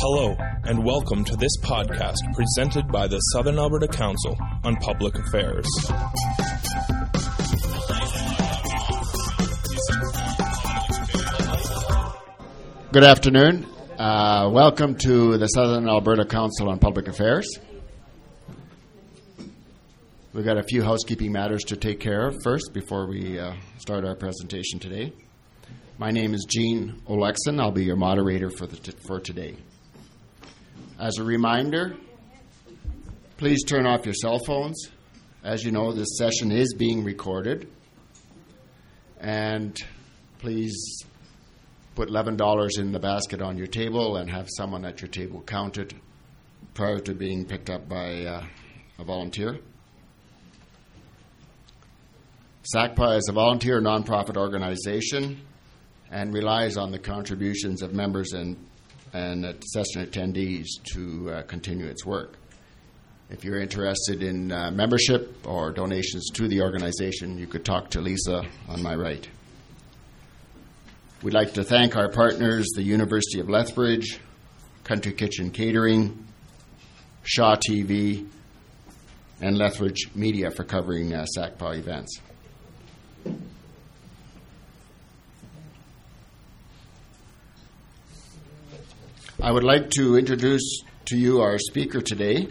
Hello, and welcome to this podcast presented by the Southern Alberta Council on Public Affairs. Good afternoon. Uh, welcome to the Southern Alberta Council on Public Affairs. We've got a few housekeeping matters to take care of first before we uh, start our presentation today. My name is Gene Olexon. I'll be your moderator for, the t- for today. As a reminder, please turn off your cell phones. As you know, this session is being recorded. And please put $11 in the basket on your table and have someone at your table count it prior to being picked up by uh, a volunteer. SACPA is a volunteer nonprofit organization and relies on the contributions of members and, and session attendees to uh, continue its work. If you're interested in uh, membership or donations to the organization, you could talk to Lisa on my right. We'd like to thank our partners, the University of Lethbridge, Country Kitchen Catering, Shaw TV, and Lethbridge Media for covering uh, events. I would like to introduce to you our speaker today,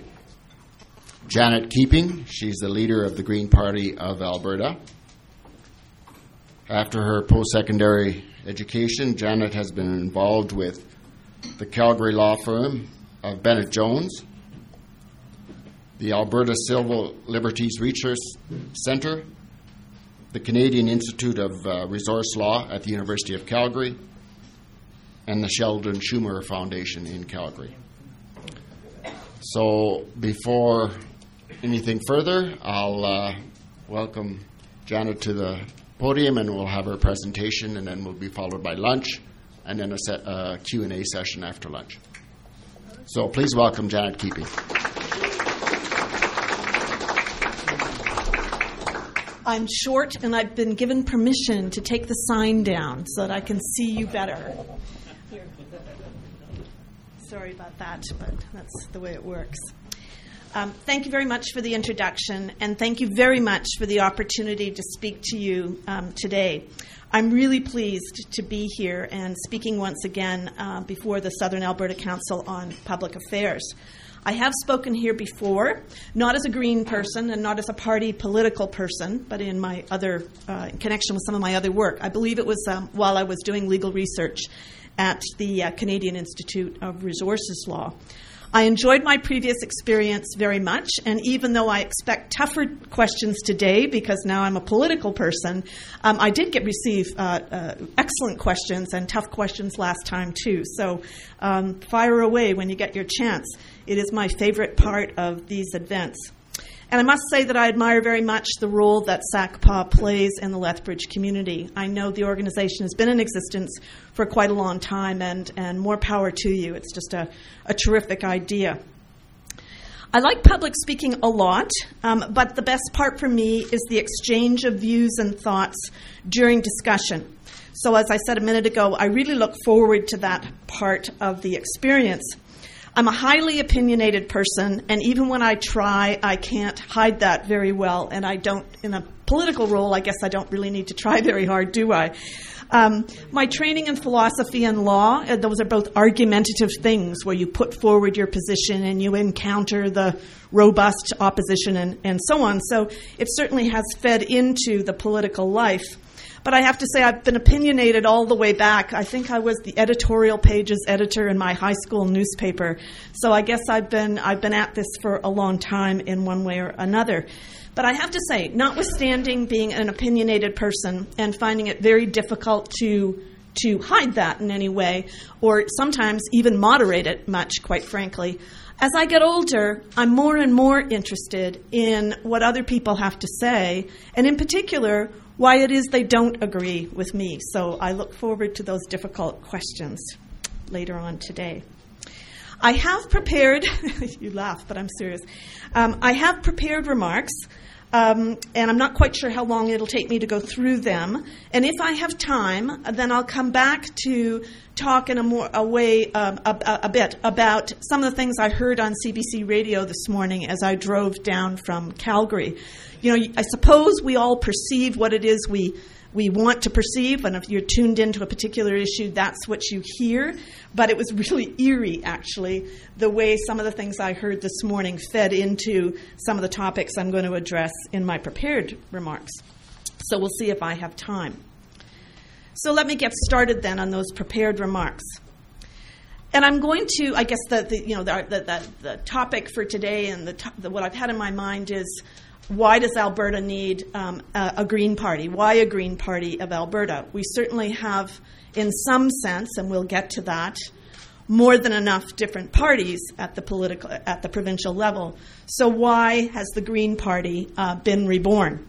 Janet Keeping. She's the leader of the Green Party of Alberta. After her post secondary education, Janet has been involved with the Calgary law firm of Bennett Jones, the Alberta Civil Liberties Research Center, the Canadian Institute of uh, Resource Law at the University of Calgary, and the Sheldon Chumir Foundation in Calgary. So, before anything further, I'll uh, welcome Janet to the podium and we'll have her presentation and then we'll be followed by lunch and then a set, uh, Q&A session after lunch. So please welcome Janet Keeping. I'm short and I've been given permission to take the sign down so that I can see you better. Sorry about that, but that's the way it works. Um, thank you very much for the introduction, and thank you very much for the opportunity to speak to you um, today. I'm really pleased to be here and speaking once again uh, before the Southern Alberta Council on Public Affairs. I have spoken here before, not as a Green person and not as a party political person, but in my other uh, in connection with some of my other work. I believe it was um, while I was doing legal research at the uh, Canadian Institute of Resources Law. I enjoyed my previous experience very much, and even though I expect tougher questions today because now I'm a political person, um, I did get receive uh, uh, excellent questions and tough questions last time too. So um, fire away when you get your chance. It is my favorite part of these events. And I must say that I admire very much the role that SACPA plays in the Lethbridge community. I know the organization has been in existence for quite a long time, and, and more power to you. It's just a, a terrific idea. I like public speaking a lot, um, but the best part for me is the exchange of views and thoughts during discussion. So, as I said a minute ago, I really look forward to that part of the experience. I'm a highly opinionated person, and even when I try, I can't hide that very well. And I don't, in a political role, I guess I don't really need to try very hard, do I? Um, my training in philosophy and law, uh, those are both argumentative things where you put forward your position and you encounter the robust opposition and, and so on. So it certainly has fed into the political life. But I have to say, I've been opinionated all the way back. I think I was the editorial pages editor in my high school newspaper. So I guess I've been, I've been at this for a long time in one way or another. But I have to say, notwithstanding being an opinionated person and finding it very difficult to to hide that in any way, or sometimes even moderate it much, quite frankly. As I get older, I'm more and more interested in what other people have to say, and in particular, why it is they don't agree with me. So I look forward to those difficult questions later on today. I have prepared, you laugh, but I'm serious. Um, I have prepared remarks. Um, and I'm not quite sure how long it'll take me to go through them. And if I have time, then I'll come back to talk in a more a way um, a, a, bit about some of the things I heard on CBC radio this morning as I drove down from Calgary. You know, I suppose we all perceive what it is we we want to perceive, and if you're tuned into a particular issue, that's what you hear. But it was really eerie, actually, the way some of the things I heard this morning fed into some of the topics I'm going to address in my prepared remarks. So we'll see if I have time. So let me get started then on those prepared remarks. And I'm going to, I guess, the, the you know the, the, the, topic for today and the, the, what I've had in my mind is why does Alberta need um, a, a, Green Party? Why a Green Party of Alberta? We certainly have, in some sense, and we'll get to that, more than enough different parties at the political at the provincial level. So why has the Green Party uh, been reborn?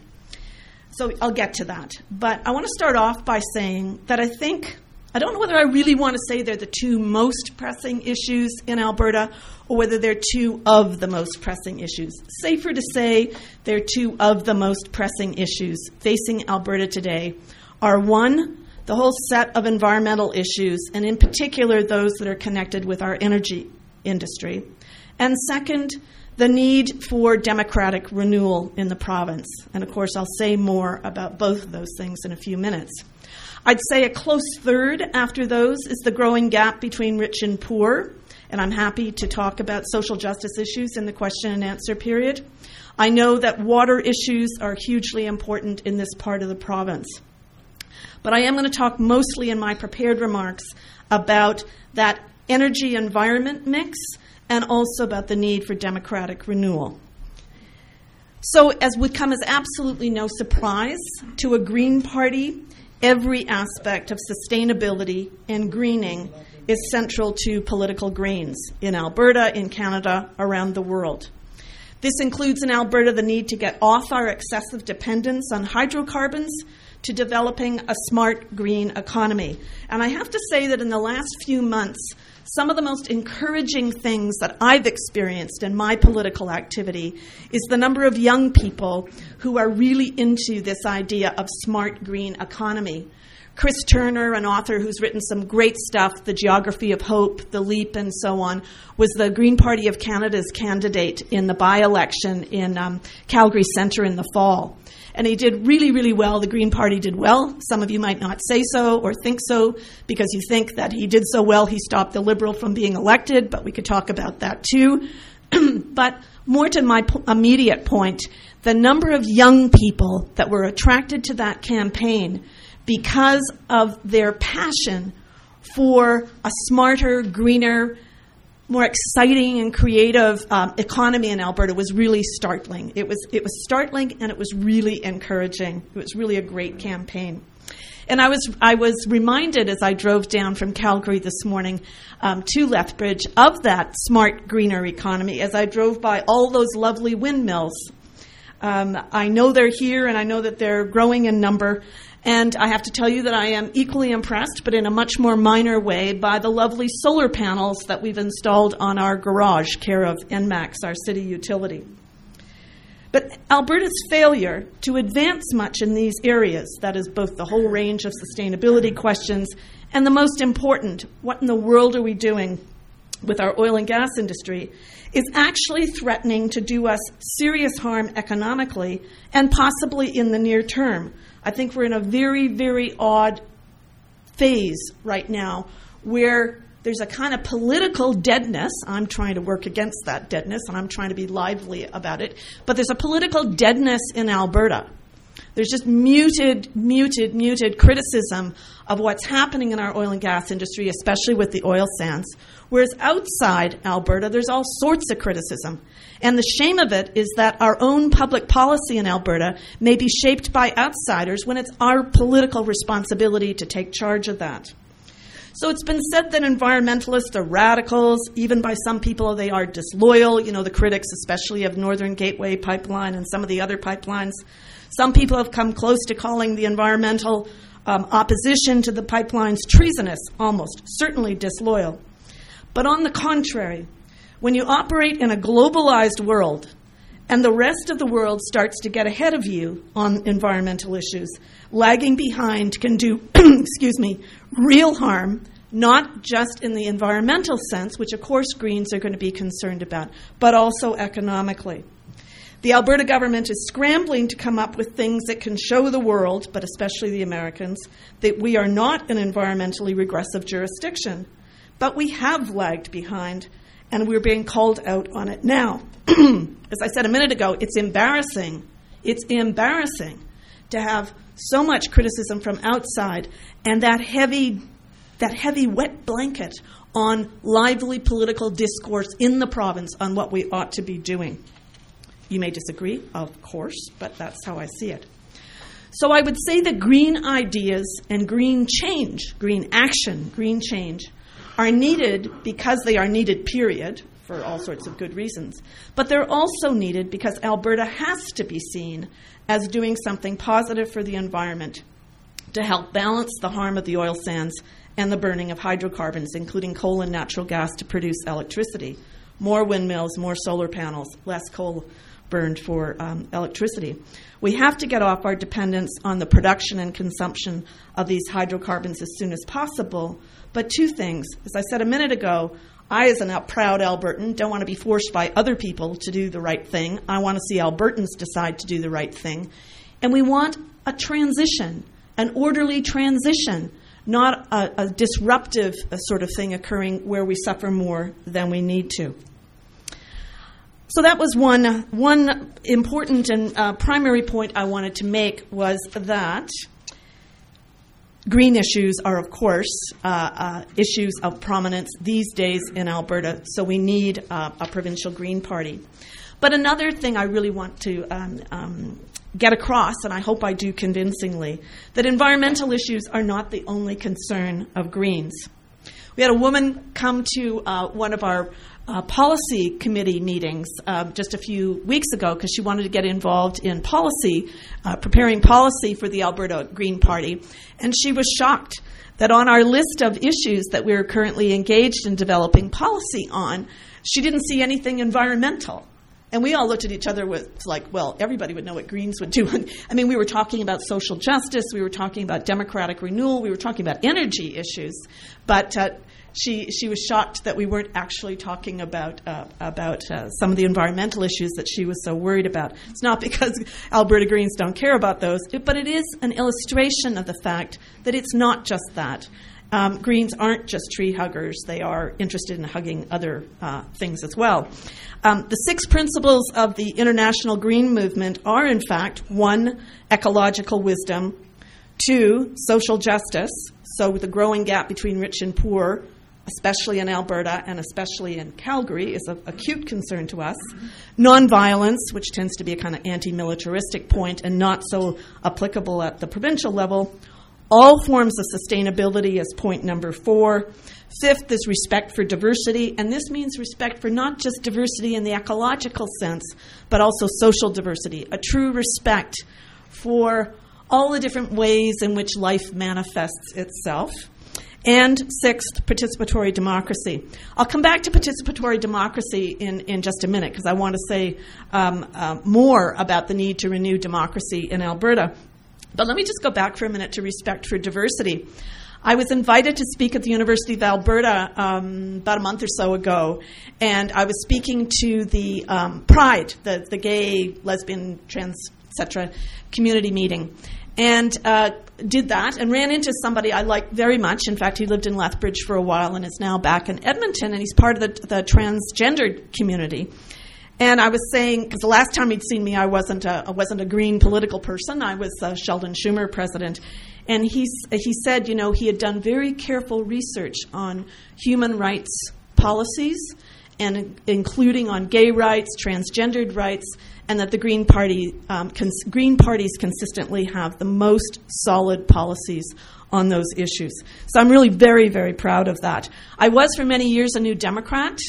So I'll get to that, but I want to start off by saying that I think I don't know whether I really want to say they're the two most pressing issues in Alberta or whether they're two of the most pressing issues. Safer to say they're two of the most pressing issues facing Alberta today are one, the whole set of environmental issues, and in particular those that are connected with our energy industry. And second, the need for democratic renewal in the province. And of course, I'll say more about both of those things in a few minutes. I'd say a close third after those is the growing gap between rich and poor, and I'm happy to talk about social justice issues in the question and answer period. I know that water issues are hugely important in this part of the province. But I am going to talk mostly in my prepared remarks about that energy environment mix and also about the need for democratic renewal. So, as would come as absolutely no surprise to a Green Party every aspect of sustainability and greening is central to political greens in Alberta, in Canada, around the world. This includes in Alberta the need to get off our excessive dependence on hydrocarbons to developing a smart green economy. And I have to say that in the last few months, some of the most encouraging things that I've experienced in my political activity is the number of young people who are really into this idea of smart green economy. Chris Turner, an author who's written some great stuff, The Geography of Hope, The Leap, and so on, was the Green Party of Canada's candidate in the by election in um, Calgary Centre in the fall and he did really, really well. The Green Party did well. Some of you might not say so or think so because you think that he did so well, he stopped the Liberal from being elected, but we could talk about that too. but more to my immediate point, the number of young people that were attracted to that campaign because of their passion for a smarter, greener, more exciting and creative um, economy in Alberta was really startling. It was it was startling and it was really encouraging. It was really a great campaign. And I was I was reminded as I drove down from Calgary this morning um, to Lethbridge of that smart greener economy as I drove by all those lovely windmills. Um, I know they're here and I know that they're growing in number. And I have to tell you that I am equally impressed, but in a much more minor way, by the lovely solar panels that we've installed on our garage, care of Enmax, our city utility. But Alberta's failure to advance much in these areas, that is, both the whole range of sustainability questions and the most important, what in the world are we doing with our oil and gas industry, is actually threatening to do us serious harm economically and possibly in the near term I think we're in a very, very odd phase right now where there's a kind of political deadness. I'm trying to work against that deadness and I'm trying to be lively about it. But there's a political deadness in Alberta. There's just muted, muted, muted criticism of what's happening in our oil and gas industry, especially with the oil sands. Whereas outside Alberta, there's all sorts of criticism. And the shame of it is that our own public policy in Alberta may be shaped by outsiders when it's our political responsibility to take charge of that. So it's been said that environmentalists are radicals, even by some people they are disloyal, you know, the critics especially of Northern Gateway Pipeline and some of the other pipelines. Some people have come close to calling the environmental um, opposition to the pipelines treasonous, almost, certainly disloyal. But on the contrary, when you operate in a globalized world and the rest of the world starts to get ahead of you on environmental issues, lagging behind can do, excuse me, real harm, not just in the environmental sense, which of course Greens are going to be concerned about, but also economically. The Alberta government is scrambling to come up with things that can show the world, but especially the Americans, that we are not an environmentally regressive jurisdiction. But we have lagged behind, and we're being called out on it now. As I said a minute ago, it's embarrassing. It's embarrassing to have so much criticism from outside and that heavy, that heavy wet blanket on lively political discourse in the province on what we ought to be doing. You may disagree, of course, but that's how I see it. So I would say that green ideas and green change, green action, green change, are needed because they are needed, period, for all sorts of good reasons. But they're also needed because Alberta has to be seen as doing something positive for the environment to help balance the harm of the oil sands and the burning of hydrocarbons, including coal and natural gas, to produce electricity. More windmills, more solar panels, less coal burned for um, electricity. We have to get off our dependence on the production and consumption of these hydrocarbons as soon as possible. But two things. As I said a minute ago, I, as a proud Albertan, don't want to be forced by other people to do the right thing. I want to see Albertans decide to do the right thing. And we want a transition, an orderly transition, not a, a disruptive sort of thing occurring where we suffer more than we need to. So that was one one important and uh, primary point I wanted to make was that green issues are, of course, uh, uh, issues of prominence these days in Alberta. So we need uh, a provincial Green Party. But another thing I really want to um, um, get across, and I hope I do convincingly, that environmental issues are not the only concern of Greens. We had a woman come to uh, one of our uh, policy committee meetings uh, just a few weeks ago because she wanted to get involved in policy, uh, preparing policy for the Alberta Green Party. And she was shocked that on our list of issues that we are currently engaged in developing policy on, she didn't see anything environmental. And we all looked at each other with like, well, everybody would know what Greens would do. I mean, we were talking about social justice, we were talking about democratic renewal, we were talking about energy issues, but uh, she she was shocked that we weren't actually talking about uh, about uh, some of the environmental issues that she was so worried about. It's not because Alberta Greens don't care about those, but it is an illustration of the fact that it's not just that. Um, Greens aren't just tree huggers; they are interested in hugging other uh, things as well. Um, the six principles of the international green movement are, in fact, one, ecological wisdom, two, social justice. So, with the growing gap between rich and poor especially in Alberta and especially in Calgary, is of acute concern to us. Nonviolence, which tends to be a kind of anti militaristic point and not so applicable at the provincial level. All forms of sustainability is point number four. Fifth is respect for diversity, and this means respect for not just diversity in the ecological sense, but also social diversity, a true respect for all the different ways in which life manifests itself. And sixth, participatory democracy. I'll come back to participatory democracy in, in just a minute because I want to say um, uh, more about the need to renew democracy in Alberta. But let me just go back for a minute to respect for diversity. I was invited to speak at the University of Alberta um, about a month or so ago, and I was speaking to the um, Pride, the, the gay, lesbian, trans, etc. community meeting and uh, did that and ran into somebody I like very much. In fact, he lived in Lethbridge for a while and is now back in Edmonton, and he's part of the, the transgendered community. And I was saying, because the last time he'd seen me, I wasn't a, I wasn't a green political person. I was uh, Sheldon Chumir president. And he, he said, you know, he had done very careful research on human rights policies, and including on gay rights, transgendered rights, and that the Green Party um, cons- Green parties consistently have the most solid policies on those issues. So I'm really very very proud of that. I was for many years a New Democrat,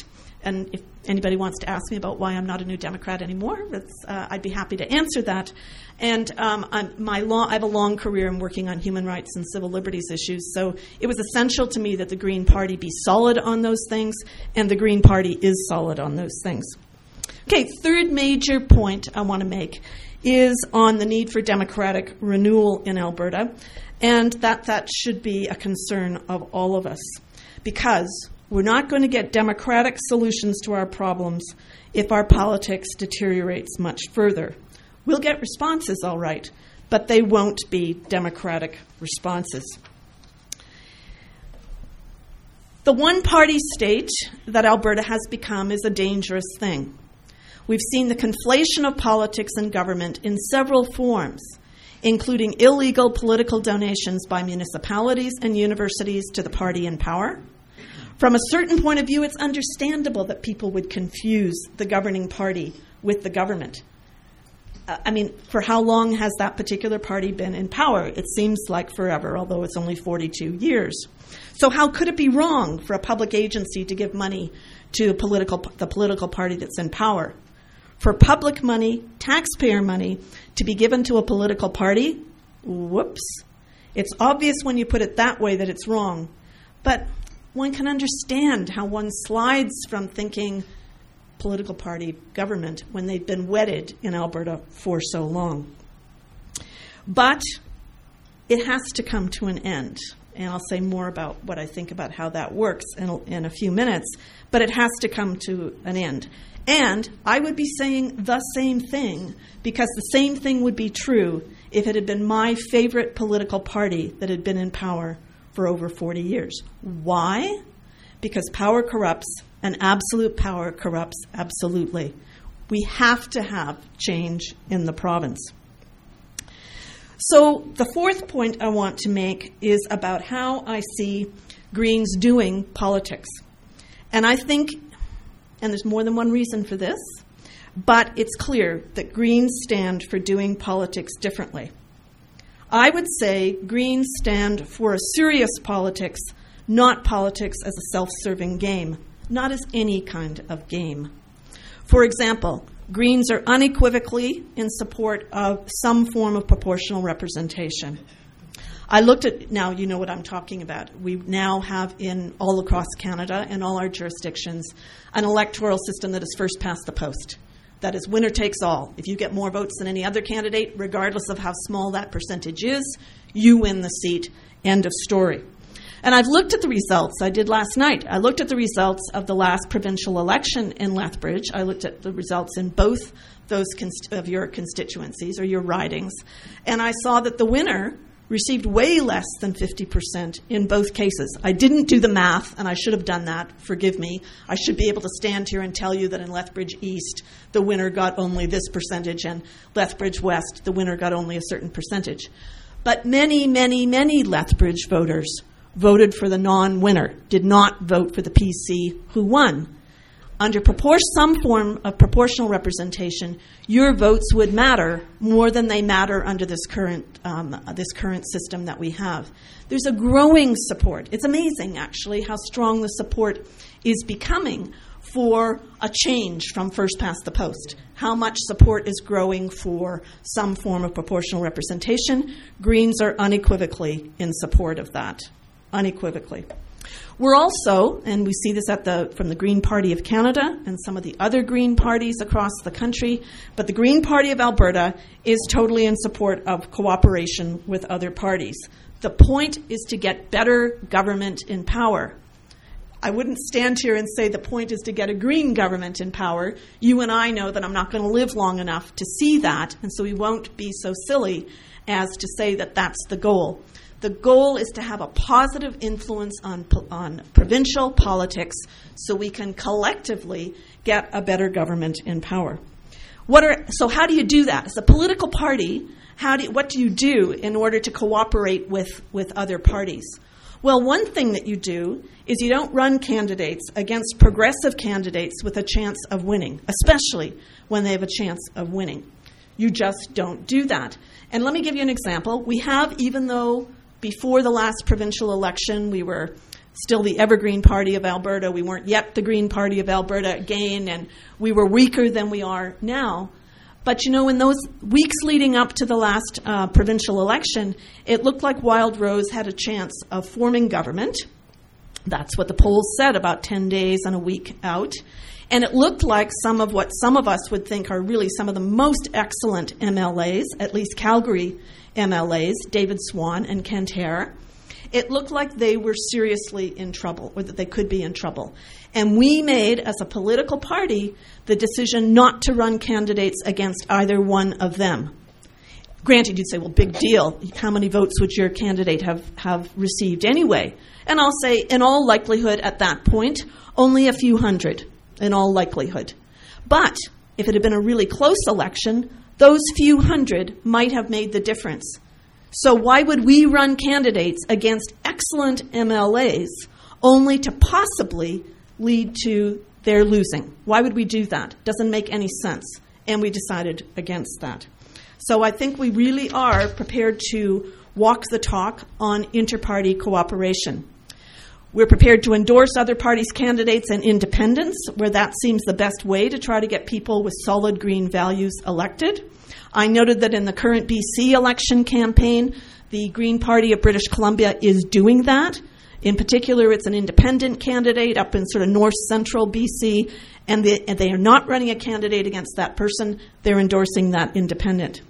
and if anybody wants to ask me about why I'm not a New Democrat anymore, uh, I'd be happy to answer that. And um, my long, I have a long career in working on human rights and civil liberties issues, so it was essential to me that the Green Party be solid on those things, and the Green Party is solid on those things. Okay, third major point I want to make is on the need for democratic renewal in Alberta, and that that should be a concern of all of us because we're not going to get democratic solutions to our problems if our politics deteriorates much further. We'll get responses, all right, but they won't be democratic responses. The one party state that Alberta has become is a dangerous thing. We've seen the conflation of politics and government in several forms, including illegal political donations by municipalities and universities to the party in power. From a certain point of view, it's understandable that people would confuse the governing party with the government. Uh, I mean, for how long has that particular party been in power? It seems like forever, although it's only 42 years. So, how could it be wrong for a public agency to give money to political, the political party that's in power? for public money, taxpayer money, to be given to a political party, whoops. It's obvious when you put it that way that it's wrong. But one can understand how one slides from thinking political party government when they've been wedded in Alberta for so long. But it has to come to an end. And I'll say more about what I think about how that works in a, in a few minutes. But it has to come to an end. And I would be saying the same thing because the same thing would be true if it had been my favorite political party that had been in power for over 40 years. Why? Because power corrupts, and absolute power corrupts absolutely. We have to have change in the province. So, the fourth point I want to make is about how I see Greens doing politics. And I think and there's more than one reason for this, but it's clear that Greens stand for doing politics differently. I would say Greens stand for a serious politics, not politics as a self serving game, not as any kind of game. For example, Greens are unequivocally in support of some form of proportional representation. I looked at, now you know what I'm talking about. We now have in all across Canada and all our jurisdictions an electoral system that is first past the post. That is winner takes all. If you get more votes than any other candidate, regardless of how small that percentage is, you win the seat. End of story. And I've looked at the results. I did last night. I looked at the results of the last provincial election in Lethbridge. I looked at the results in both those const- of your constituencies or your ridings, and I saw that the winner received way less than 50% in both cases. I didn't do the math, and I should have done that. Forgive me. I should be able to stand here and tell you that in Lethbridge East, the winner got only this percentage, and Lethbridge West, the winner got only a certain percentage. But many, many, many Lethbridge voters voted for the non winner, did not vote for the PC who won under some form of proportional representation, your votes would matter more than they matter under this current, um, this current system that we have. There's a growing support. It's amazing, actually, how strong the support is becoming for a change from first past the post. How much support is growing for some form of proportional representation? Greens are unequivocally in support of that. Unequivocally. We're also, and we see this the, from the Green Party of Canada and some of the other Green parties across the country, but the Green Party of Alberta is totally in support of cooperation with other parties. The point is to get better government in power. I wouldn't stand here and say the point is to get a green government in power. You and I know that I'm not going to live long enough to see that, and so we won't be so silly as to say that that's the goal. The goal is to have a positive influence on, on provincial politics so we can collectively get a better government in power. What are, so, how do you do that? As a political party, how do what do you do in order to cooperate with, with other parties? Well, one thing that you do is you don't run candidates against progressive candidates with a chance of winning, especially when they have a chance of winning. You just don't do that. And let me give you an example. We have, even though before the last provincial election, we were still the Evergreen Party of Alberta. We weren't yet the Green Party of Alberta again, and we were weaker than we are now. But you know, in those weeks leading up to the last uh, provincial election, it looked like Wild Rose had a chance of forming government. That's what the polls said about 10 days and a week out. And it looked like some of what some of us would think are really some of the most excellent MLAs, at least Calgary MLAs, David Swann and Kent Hehr, it looked like they were seriously in trouble, or that they could be in trouble. And we made, as a political party, the decision not to run candidates against either one of them. Granted, you'd say, well, big deal. How many votes would your candidate have, have received anyway? And I'll say, in all likelihood, at that point, only a few hundred, in all likelihood. But if it had been a really close election, those few hundred might have made the difference. So, why would we run candidates against excellent MLAs only to possibly lead to their losing? Why would we do that? Doesn't make any sense. And we decided against that. So, I think we really are prepared to walk the talk on inter party cooperation. We're prepared to endorse other parties' candidates and independents where that seems the best way to try to get people with solid green values elected. I noted that in the current BC election campaign, the Green Party of British Columbia is doing that. In particular, it's an independent candidate up in sort of north central BC, and they, and they are not running a candidate against that person. They're endorsing that independent.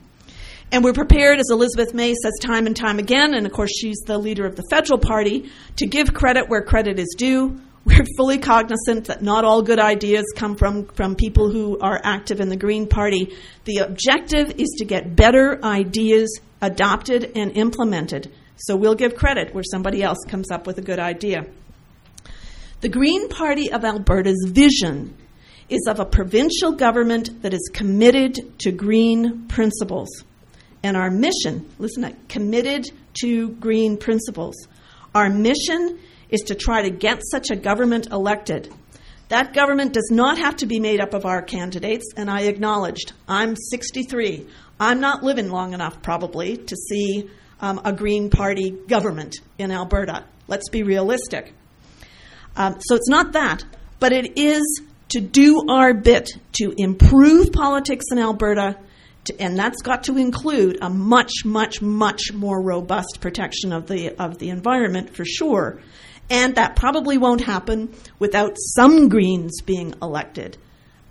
And we're prepared, as Elizabeth May says time and time again, and of course she's the leader of the federal party, to give credit where credit is due. We're fully cognizant that not all good ideas come from, from people who are active in the Green Party. The objective is to get better ideas adopted and implemented. So we'll give credit where somebody else comes up with a good idea. The Green Party of Alberta's vision is of a provincial government that is committed to green principles. And our mission, listen, I committed to green principles. Our mission is to try to get such a government elected. That government does not have to be made up of our candidates, and I acknowledged I'm 63. I'm not living long enough, probably, to see um, a Green Party government in Alberta. Let's be realistic. Um, so it's not that, but it is to do our bit to improve politics in Alberta to, and that's got to include a much, much, much more robust protection of the of the environment for sure. And that probably won't happen without some Greens being elected.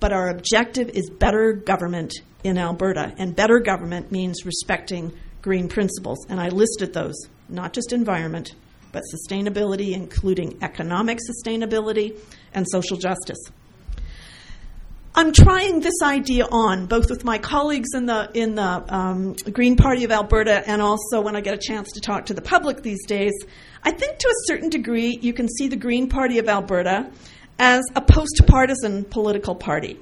But our objective is better government in Alberta, and better government means respecting green principles. And I listed those, not just environment, but sustainability, including economic sustainability and social justice. I'm trying this idea on both with my colleagues in the in the um, Green Party of Alberta and also when I get a chance to talk to the public these days. I think to a certain degree you can see the Green Party of Alberta as a post-partisan political party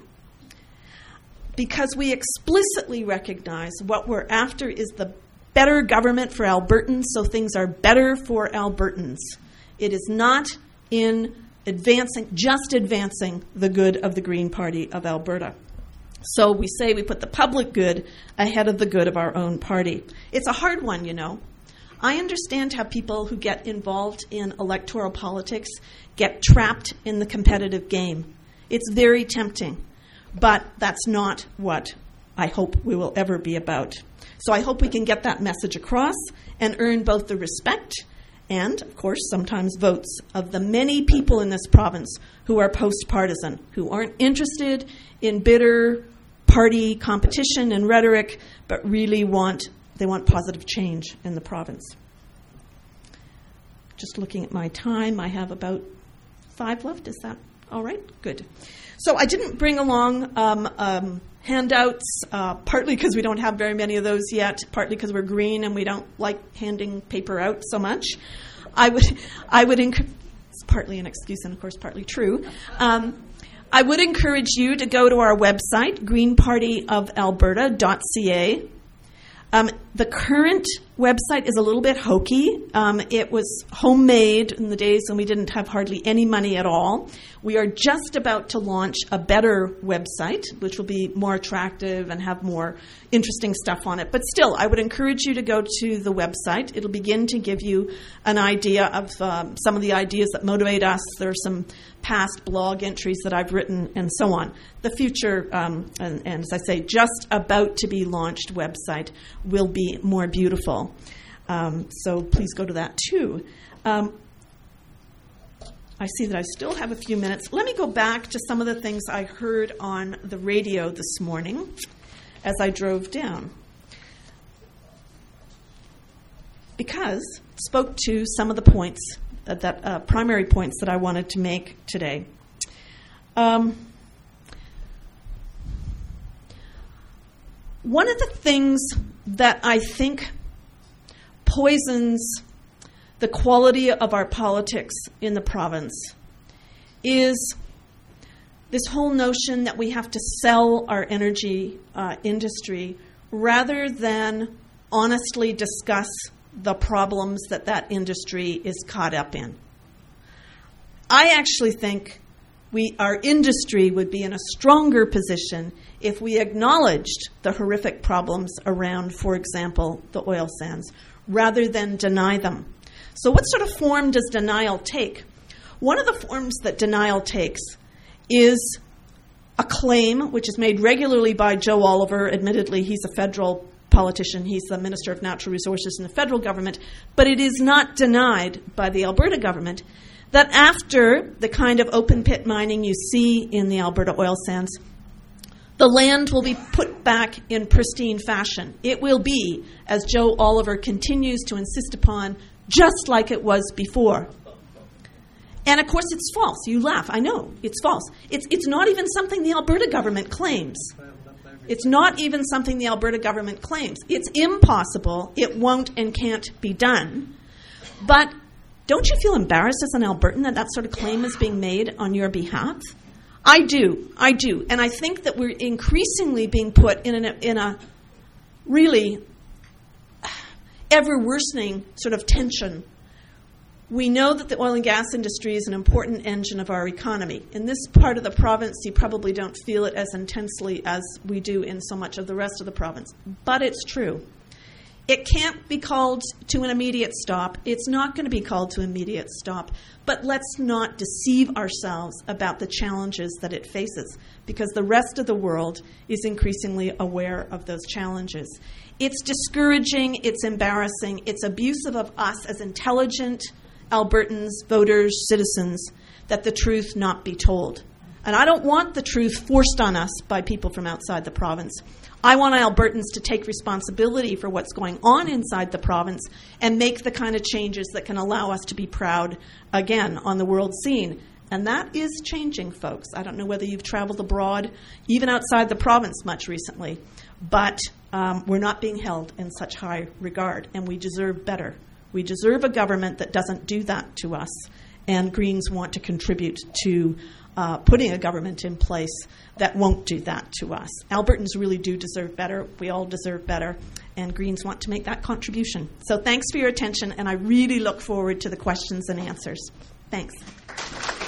because we explicitly recognize what we're after is the better government for Albertans, so things are better for Albertans. It is not in advancing, just advancing the good of the Green Party of Alberta. So we say we put the public good ahead of the good of our own party. It's a hard one, you know. I understand how people who get involved in electoral politics get trapped in the competitive game. It's very tempting, but that's not what I hope we will ever be about. So I hope we can get that message across and earn both the respect and, of course, sometimes votes of the many people in this province who are post partisan, who aren't interested in bitter party competition and rhetoric, but really want they want positive change in the province. Just looking at my time, I have about five left. Is that all right? Good. So I didn't bring along um, um, handouts, uh, partly because we don't have very many of those yet, partly because we're green and we don't like handing paper out so much. I would, I would encourage, it's partly an excuse and of course partly true. Um, I would encourage you to go to our website, greenpartyofalberta.ca. Um, the current website is a little bit hokey. Um, it was homemade in the days when we didn't have hardly any money at all. We are just about to launch a better website, which will be more attractive and have more interesting stuff on it. But still, I would encourage you to go to the website. It'll begin to give you an idea of um, some of the ideas that motivate us. There are some past blog entries that I've written, and so on. The future, um, and, and as I say, just about to be launched website will be more beautiful. Um, so please go to that too. Um, I see that I still have a few minutes. Let me go back to some of the things I heard on the radio this morning as I drove down. Because spoke to some of the points that uh, primary points that I wanted to make today. Um, one of the things that I think poisons the quality of our politics in the province is this whole notion that we have to sell our energy uh, industry rather than honestly discuss the problems that that industry is caught up in. I actually think we, our industry would be in a stronger position if we acknowledged the horrific problems around, for example, the oil sands, rather than deny them. So, what sort of form does denial take? One of the forms that denial takes is a claim, which is made regularly by Joe Oliver. Admittedly, he's a federal politician, he's the Minister of Natural Resources in the federal government, but it is not denied by the Alberta government that after the kind of open pit mining you see in the Alberta oil sands, the land will be put back in pristine fashion. It will be, as Joe Oliver continues to insist upon, just like it was before. And of course, it's false. You laugh. I know. It's false. It's, it's not even something the Alberta government claims. It's not even something the Alberta government claims. It's impossible. It won't and can't be done. But don't you feel embarrassed as an Albertan that that sort of claim is being made on your behalf? I do. I do. And I think that we're increasingly being put in, an, in a really ever worsening sort of tension. We know that the oil and gas industry is an important engine of our economy. In this part of the province, you probably don't feel it as intensely as we do in so much of the rest of the province, but it's true. It can't be called to an immediate stop. It's not going to be called to immediate stop. But let's not deceive ourselves about the challenges that it faces because the rest of the world is increasingly aware of those challenges. It's discouraging, it's embarrassing, it's abusive of us as intelligent Albertans, voters, citizens, that the truth not be told. And I don't want the truth forced on us by people from outside the province. I want Albertans to take responsibility for what's going on inside the province and make the kind of changes that can allow us to be proud again on the world scene. And that is changing, folks. I don't know whether you've traveled abroad, even outside the province, much recently, but um, we're not being held in such high regard, and we deserve better. We deserve a government that doesn't do that to us, and Greens want to contribute to uh, putting a government in place that won't do that to us. Albertans really do deserve better. We all deserve better, and Greens want to make that contribution. So thanks for your attention, and I really look forward to the questions and answers. Thanks.